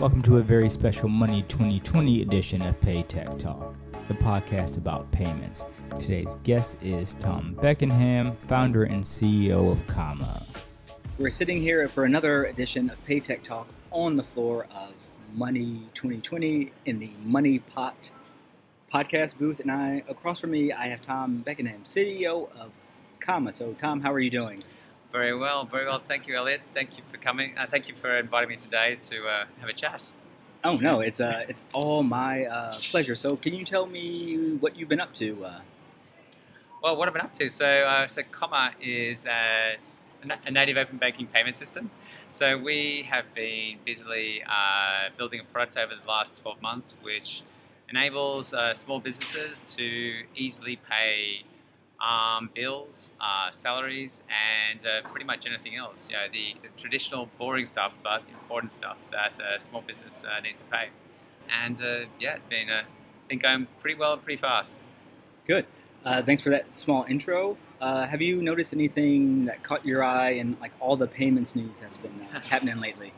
Welcome to a very special Money 2020 edition of Paytech Talk, the podcast about payments. Today's guest is Tom Beckenham, founder and CEO of Comma. We're sitting here for another edition of Paytech Talk on the floor of Money 2020 in the Money Pot podcast booth, and I across from me I have Tom Beckenham, CEO of Comma. So, Tom, how are you doing? Very well, very well. Thank you, Elliot. Thank you for coming. Uh, thank you for inviting me today to uh, have a chat. Oh no, it's uh, it's all my uh, pleasure. So, can you tell me what you've been up to? Uh? Well, what I've been up to. So, uh, so Comma is a, a native open banking payment system. So, we have been busily uh, building a product over the last 12 months, which enables uh, small businesses to easily pay um, bills, uh, salaries, and uh, pretty much anything else. You know, the, the, traditional boring stuff, but important stuff that a small business uh, needs to pay. And uh, yeah, it's been uh, been going pretty well, pretty fast. Good. Uh, thanks for that small intro. have you noticed anything that caught your eye in like all the payments news that's been happening lately?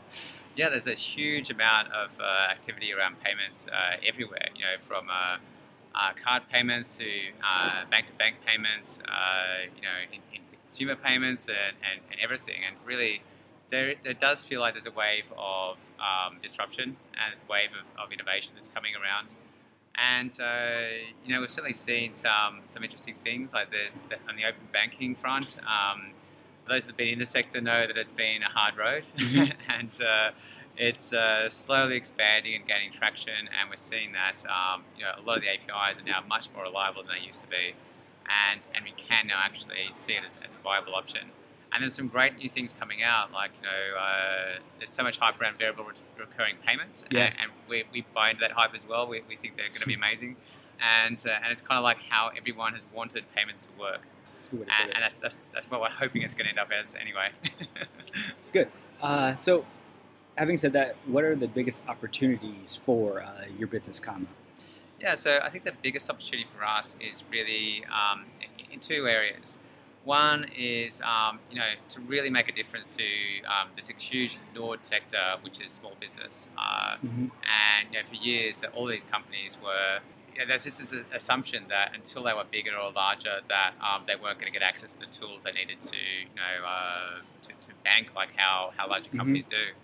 Yeah, there's a huge amount of activity around payments everywhere. You know, from uh, card payments to uh, bank-to-bank payments, uh, you know, in, in consumer payments and, and, and, everything. And really, there, there does feel like there's a wave of um, disruption and there's a wave of, of innovation that's coming around. And uh, you know, we've certainly seen some some interesting things like there's the, on the open banking front. Um, those that have been in the sector know that it's been a hard road, mm-hmm. and uh, it's uh, slowly expanding and gaining traction, and we're seeing that um, you know, a lot of the APIs are now much more reliable than they used to be, and, and we can now actually see it as, as a viable option. And there's some great new things coming out, like you know, uh, there's so much hype around variable recurring payments, yes. and, and we, we buy into that hype as well. We, we think they're going to be amazing, and uh, and it's kind of like how everyone has wanted payments to work. And, and, that's, that's what we're hoping it's going to end up as anyway. Good. Uh, so having said that, what are the biggest opportunities for uh, your business, Comma? Yeah, so I think the biggest opportunity for us is really um, in two areas. One is, um, you know, to really make a difference to um, this huge ignored sector, which is small business. Uh, mm-hmm. And you know, for years, all these companies were. You know, there's just this assumption that until they were bigger or larger, that um, they weren't going to get access to the tools they needed to, you know, uh, to, to, bank like how how larger mm-hmm. companies mm-hmm. do.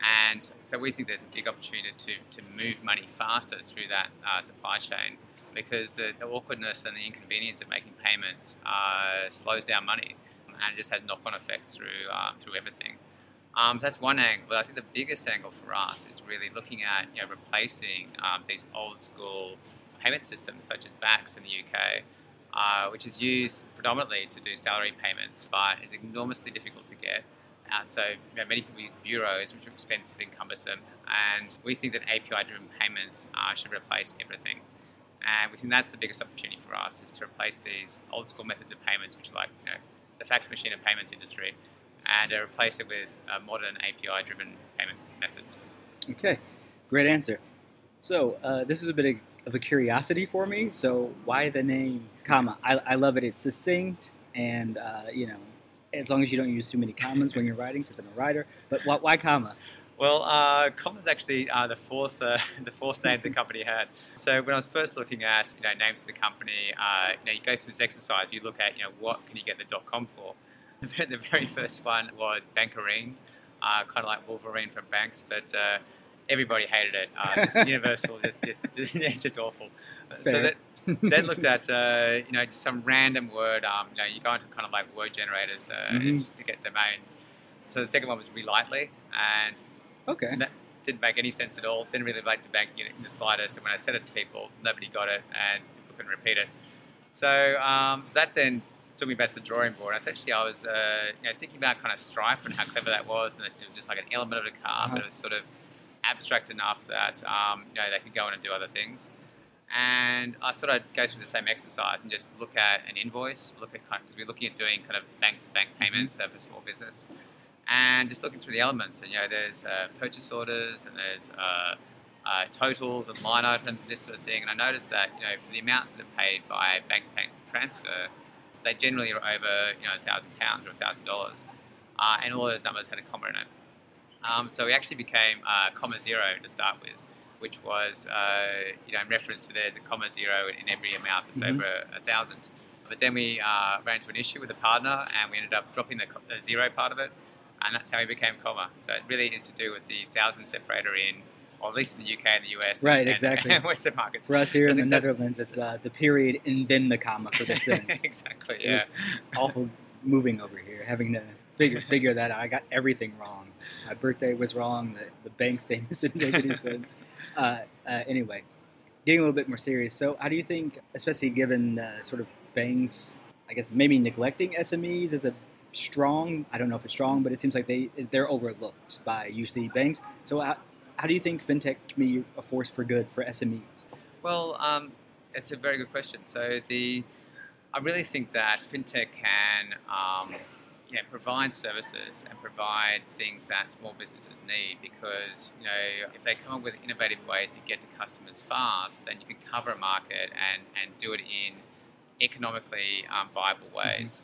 And so we think there's a big opportunity to, to move money faster through that uh, supply chain because the, the, awkwardness and the inconvenience of making payments uh, slows down money and just has knock-on effects through uh, through everything. Um, that's one angle, but I think the biggest angle for us is really looking at you know, replacing um, these old school payment systems such as BACS in the UK, uh, which is used predominantly to do salary payments, but is enormously difficult to get uh, so you know, many people use bureaus, which are expensive and cumbersome, and we think that API-driven payments uh, should replace everything. And we think that's the biggest opportunity for us is to replace these old school methods of payments, which are like you know, the fax machine of payments industry, and uh, replace it with uh, modern API-driven payment methods. Okay, great answer. So uh, this is a bit of a curiosity for me. So why the name comma? I, I love it. It's succinct and uh, you know as long as you don't use too many commas when you're writing, since I'm a writer. But why, why comma? Well, uh, comma is actually uh, the fourth uh, the fourth name the company had. So when I was first looking at you know names of the company, uh, you know you go through this exercise. You look at you know what can you get the dot .com for. The very first one was Bankarine, uh, kind of like Wolverine from banks, but uh, everybody hated it. Uh, universal, just just just, just awful. Fair. So that then looked at uh, you know just some random word. Um, you know, you go into kind of like word generators uh, mm-hmm. to get domains. So the second one was Relightly, and okay, that didn't make any sense at all. Didn't really relate to banking in the slightest. And when I said it to people, nobody got it, and people couldn't repeat it. So, um, so that then took me back to the drawing board. Essentially, I was uh, you know, thinking about kind of Stripe and how clever that was, and it was just like an element of the car, uh-huh. but it was sort of abstract enough that um, you know they could go in and do other things. And I thought I'd go through the same exercise and just look at an invoice, look at kind because we're looking at doing kind of bank to bank payments mm-hmm. for small business, and just looking through the elements. And you know, there's uh, purchase orders and there's uh, uh, totals and line items and this sort of thing. And I noticed that you know for the amounts that are paid by bank to bank transfer, they generally are over you know a thousand pounds or a thousand dollars, uh, and all those numbers had a comma in it. Um, so we actually became uh, comma zero to start with, which was uh, you know in reference to there's a comma zero in every amount that's Mhm. over a, a thousand. But then we uh, ran into an issue with a partner, and we ended up dropping the, co- the zero part of it, and that's how we became comma. So it really is to do with the thousand separator in, or at least in the UK and the US, Right, and, exactly. and Western markets. For us here in the Netherlands, it's uh, the period and then the comma for the sentence. exactly. It Yeah. was awful moving over here, having to figure figure that out. I got everything wrong. My birthday was wrong. The, the bank statements didn't make any sense. Uh, uh, anyway, getting a little bit more serious. So, how do you think, especially given sort of banks, I guess maybe neglecting SMEs as a strong? I don't know if it's strong, but it seems like they they're overlooked by usually banks. So, how, how do you think fintech can be a force for good for SMEs? Well, um, it's a very good question. So the, I really think that fintech can, um, you know, provide services and provide things that small businesses need because you know if they come up with innovative ways to get to customers fast, then you can cover a market and and do it in economically um, viable ways.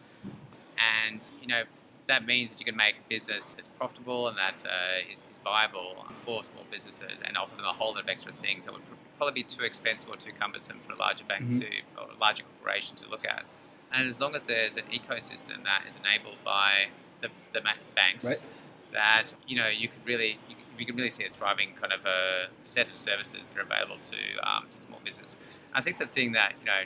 And you know that means that you can make a business that's profitable and that uh, is, is viable for small businesses and offer them a whole lot of extra things that would probably be too expensive or too cumbersome for a larger bank Mhm. to or a larger corporation to look at. And as long as there's an ecosystem that is enabled by the, the banks, Right. that you know you could really you, could- you can really see a thriving kind of a set of services that are available to um, to small business. I think the thing that you know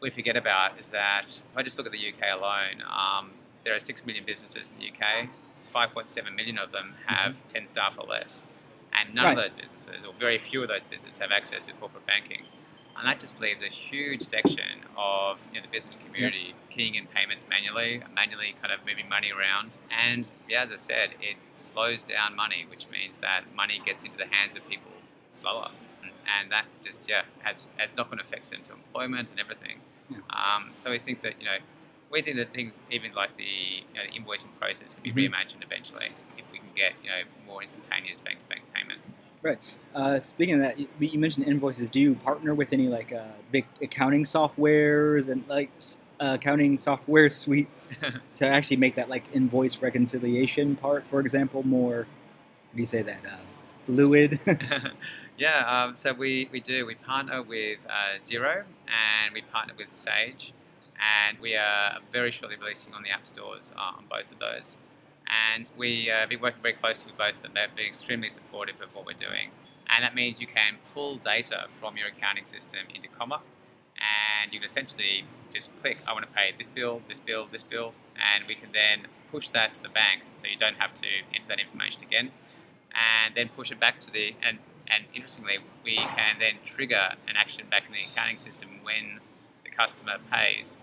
we forget about is that if I just look at the UK alone, um, there are six million businesses in the UK. 5.7 million of them have 10 staff or less, and none Right. of those businesses, or very few of those businesses, have access to corporate banking. And that just leaves a huge section of you know, the business community keying in payments manually, manually kind of moving money around. And yeah, as I said, it slows down money, which means that money gets into the hands of people slower. And that just yeah has, has knock-on effects into employment and everything. Yeah. Um, so we think that you know we think that things even like the, you know, the invoicing process can be Mhm. reimagined eventually if we can get you know more instantaneous bank-to-bank payment. Uh, speaking of that, you, you mentioned invoices. Do you partner with any like uh, big accounting softwares and like uh, accounting software suites to actually make that like invoice reconciliation part, for example, more? How do you say that? Uh, fluid. yeah, um, so we, we do. We partner with uh, Xero and we partner with Sage, and we are very shortly releasing on the app stores uh, on both of those. And we uh, been working very closely with both of them. They've been extremely supportive of what we're doing, and that means you can pull data from your accounting system into Comma, and you can essentially just click, I want to pay this bill, this bill, this bill, and we can then push that to the bank, so you don't have to enter that information again, and then push it back to the and and interestingly, we can then trigger an action back in the accounting system when the customer pays,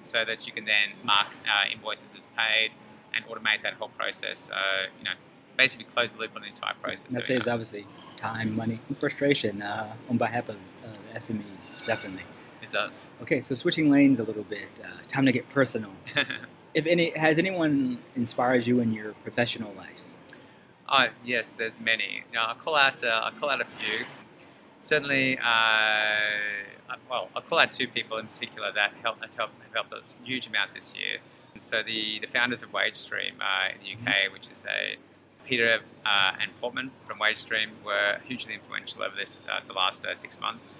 so that you can then mark uh, invoices as paid and automate that whole process. Uh, you know, basically close the loop on the entire process. that saves obviously time, money, and frustration uh, on behalf of uh, SMEs. Definitely. It does. Okay, so switching lanes a little bit. Uh, time to get personal. If any, has anyone inspired you in your professional life? Oh yes, there's many. You know, I'll call out. Uh, I'll call out a few. Certainly, uh, well, I'll call out two people in particular that helped us help have helped a huge amount this year. And so the, the founders of WageStream uh, in the UK, which is a Peter uh, and Portman from WageStream, were hugely influential over this uh, the last uh, six months.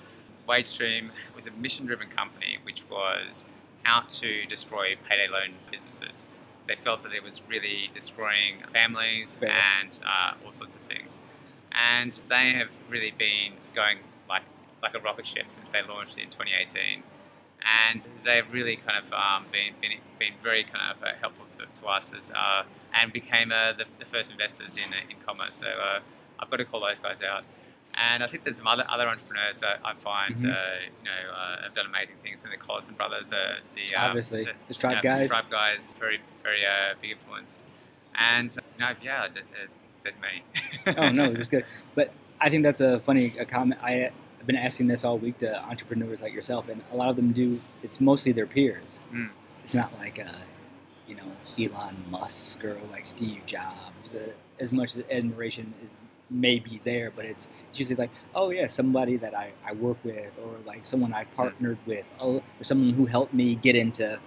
WageStream was a mission-driven company which was out to destroy payday loan businesses. They felt that it was really destroying families and uh, all sorts of things. And they have really been going like like a rocket ship since they launched in 2018. And they've really kind of um, been, been been very kind of uh, helpful to, to us as uh, and became uh, the, the first investors in in Comma. So uh, I've got to call those guys out. And I think there's some other other entrepreneurs that I find Mhm. uh, you know uh, have done amazing things. From the Collison brothers, the the um, Obviously, the, the Stripe guys. the Stripe guys, very very uh, big influence. And you know, yeah, there's there's many. oh no, it's good. But I think that's a funny comment. I, I've been asking this all week to entrepreneurs like yourself, and a lot of them do. It's mostly their peers. Mm. It's not like uh, you know Elon Musk or like Steve Jobs. Uh, as much as admiration is may be there, but it's, it's usually like, oh yeah, somebody that I, I work with, or like someone I partnered with, oh, or someone who helped me get into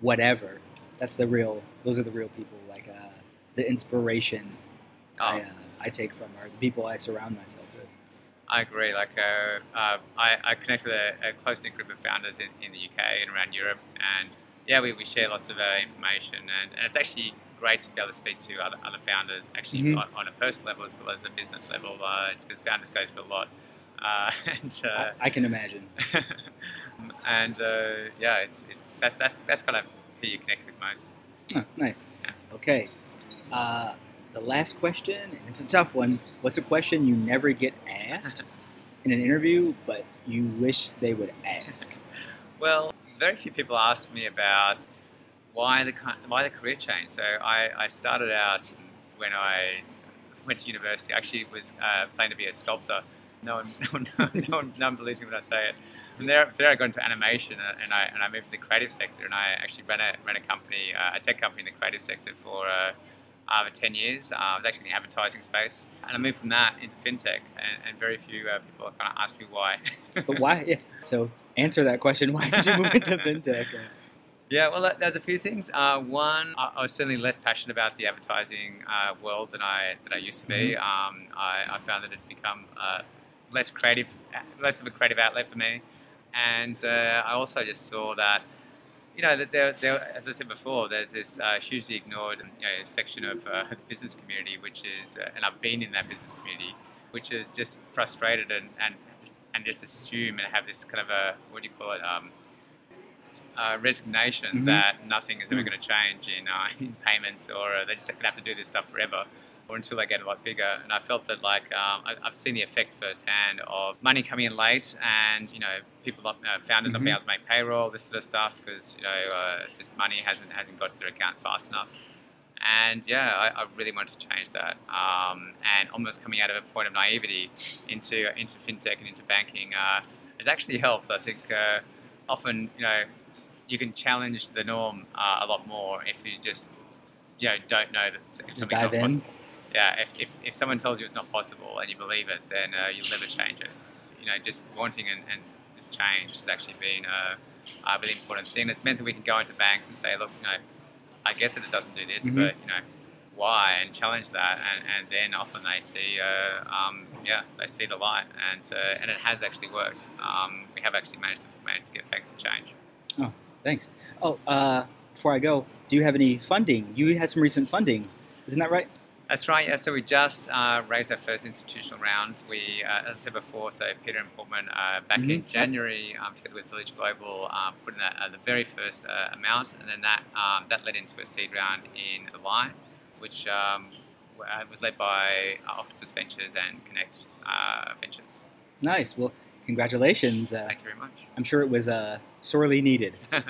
whatever. That's the real. Those are the real people. Like uh, the inspiration I, uh, I take from are the people I surround myself with. I agree. Like, uh, uh, I, I connect with a, a close knit group of founders in, in the UK and around Europe, and yeah, we, we share lots of uh, information, and, and it's actually great to be able to speak to other, other founders, actually Mhm. on, on a personal level as well as a business level, uh, because founders go through a lot. Uh, and uh, I, I can imagine. and uh, yeah, it's, it's that's, that's that's kind of who you connect with most. Oh, nice. Yeah. Okay. The last question, and it's a tough one. What's a question you never get asked in an interview, but you wish they would ask? Well, very few people ask me about why the why the career change. So I, I started out when I went to university. Actually, was uh, planning to be a sculptor. No one, no one, no one, no one, believes me when I say it. From there, from there I got into animation, uh, and I and I moved to the creative sector, and I actually ran a ran a company, uh, a tech company in the creative sector for. Uh, for 10 years. Uh, I was actually in the advertising space. And I moved from that into fintech, and, and very few uh, people kind of ask me why. But why? Yeah. So answer that question. Why did you move into fintech? Yeah, well, there's a few things. Uh, one, I, was certainly less passionate about the advertising uh, world than I than I used to be. Um, I, I found that it had become uh, less creative, less of a creative outlet for me, and uh, I also just saw that, you know, that there, there as I said before, there's this uh, hugely ignored you know, section of uh, the business community, which is, uh, and I've been in that business community, which is just frustrated and and and just assume and have this kind of a what do you call it? Um, uh, resignation Mhm. that nothing is ever Mm. going to change in, uh, in payments, or uh, they just going to have to do this stuff forever, or until they get a lot bigger. And I felt that like um, I, I've seen the effect firsthand of money coming in late, and you know people, not, uh, founders not being able to make payroll, this sort of stuff, because you know uh, just money hasn't hasn't got to their accounts fast enough. And yeah, I, I really wanted to change that. Um, and almost coming out of a point of naivety into into fintech and into banking uh, has actually helped. I think uh, often you know you can challenge the norm uh, a lot more if you just you know don't know that if something's not possible. Yeah, if, if, if someone tells you it's not possible and you believe it, then uh, you'll never change it. You know, just wanting and, and this change has actually been a, a really important thing. It's meant that we can go into banks and say, look, you know, I get that it doesn't do this, Mhm. but you know, why? And challenge that, and, and then often they see, uh, um, yeah, they see the light, and uh, and it has actually worked. Um, we have actually managed to managed to get banks to change. Oh, thanks. Oh, uh, before I go, do you have any funding? You had some recent funding, isn't that right? That's right. Yeah. So we just uh, raised our first institutional round. We, uh, as I said before, so Peter and Portman uh, back in Mhm. January, um, together with Village Global, uh, put in uh, the very first uh, amount, and then that um, that led into a seed round in July, which um, uh, was led by Octopus Ventures and Connect uh, Ventures. Nice. Well, congratulations. Uh, Thank you very much. I'm sure it was uh, sorely needed.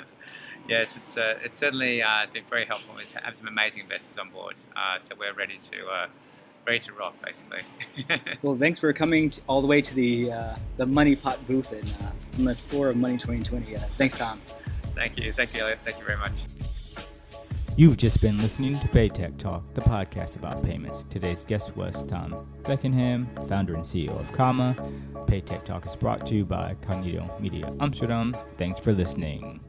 yes, it's uh, it's certainly uh, been very helpful. We have some amazing investors on board, uh, so we're ready to uh, ready to rock, basically. Well, thanks for coming t all the way to the uh, the Money Pot booth and uh, on the floor of Money 2020. Uh, thanks, Tom. Thank you, thank you, Elliot. Thank you very much. You've just been listening to Paytech Talk, the podcast about payments. Today's guest was Tom Beckenham, founder and CEO of Comma. Paytech Talk is brought to you by Cognito Media Amsterdam. Thanks for listening.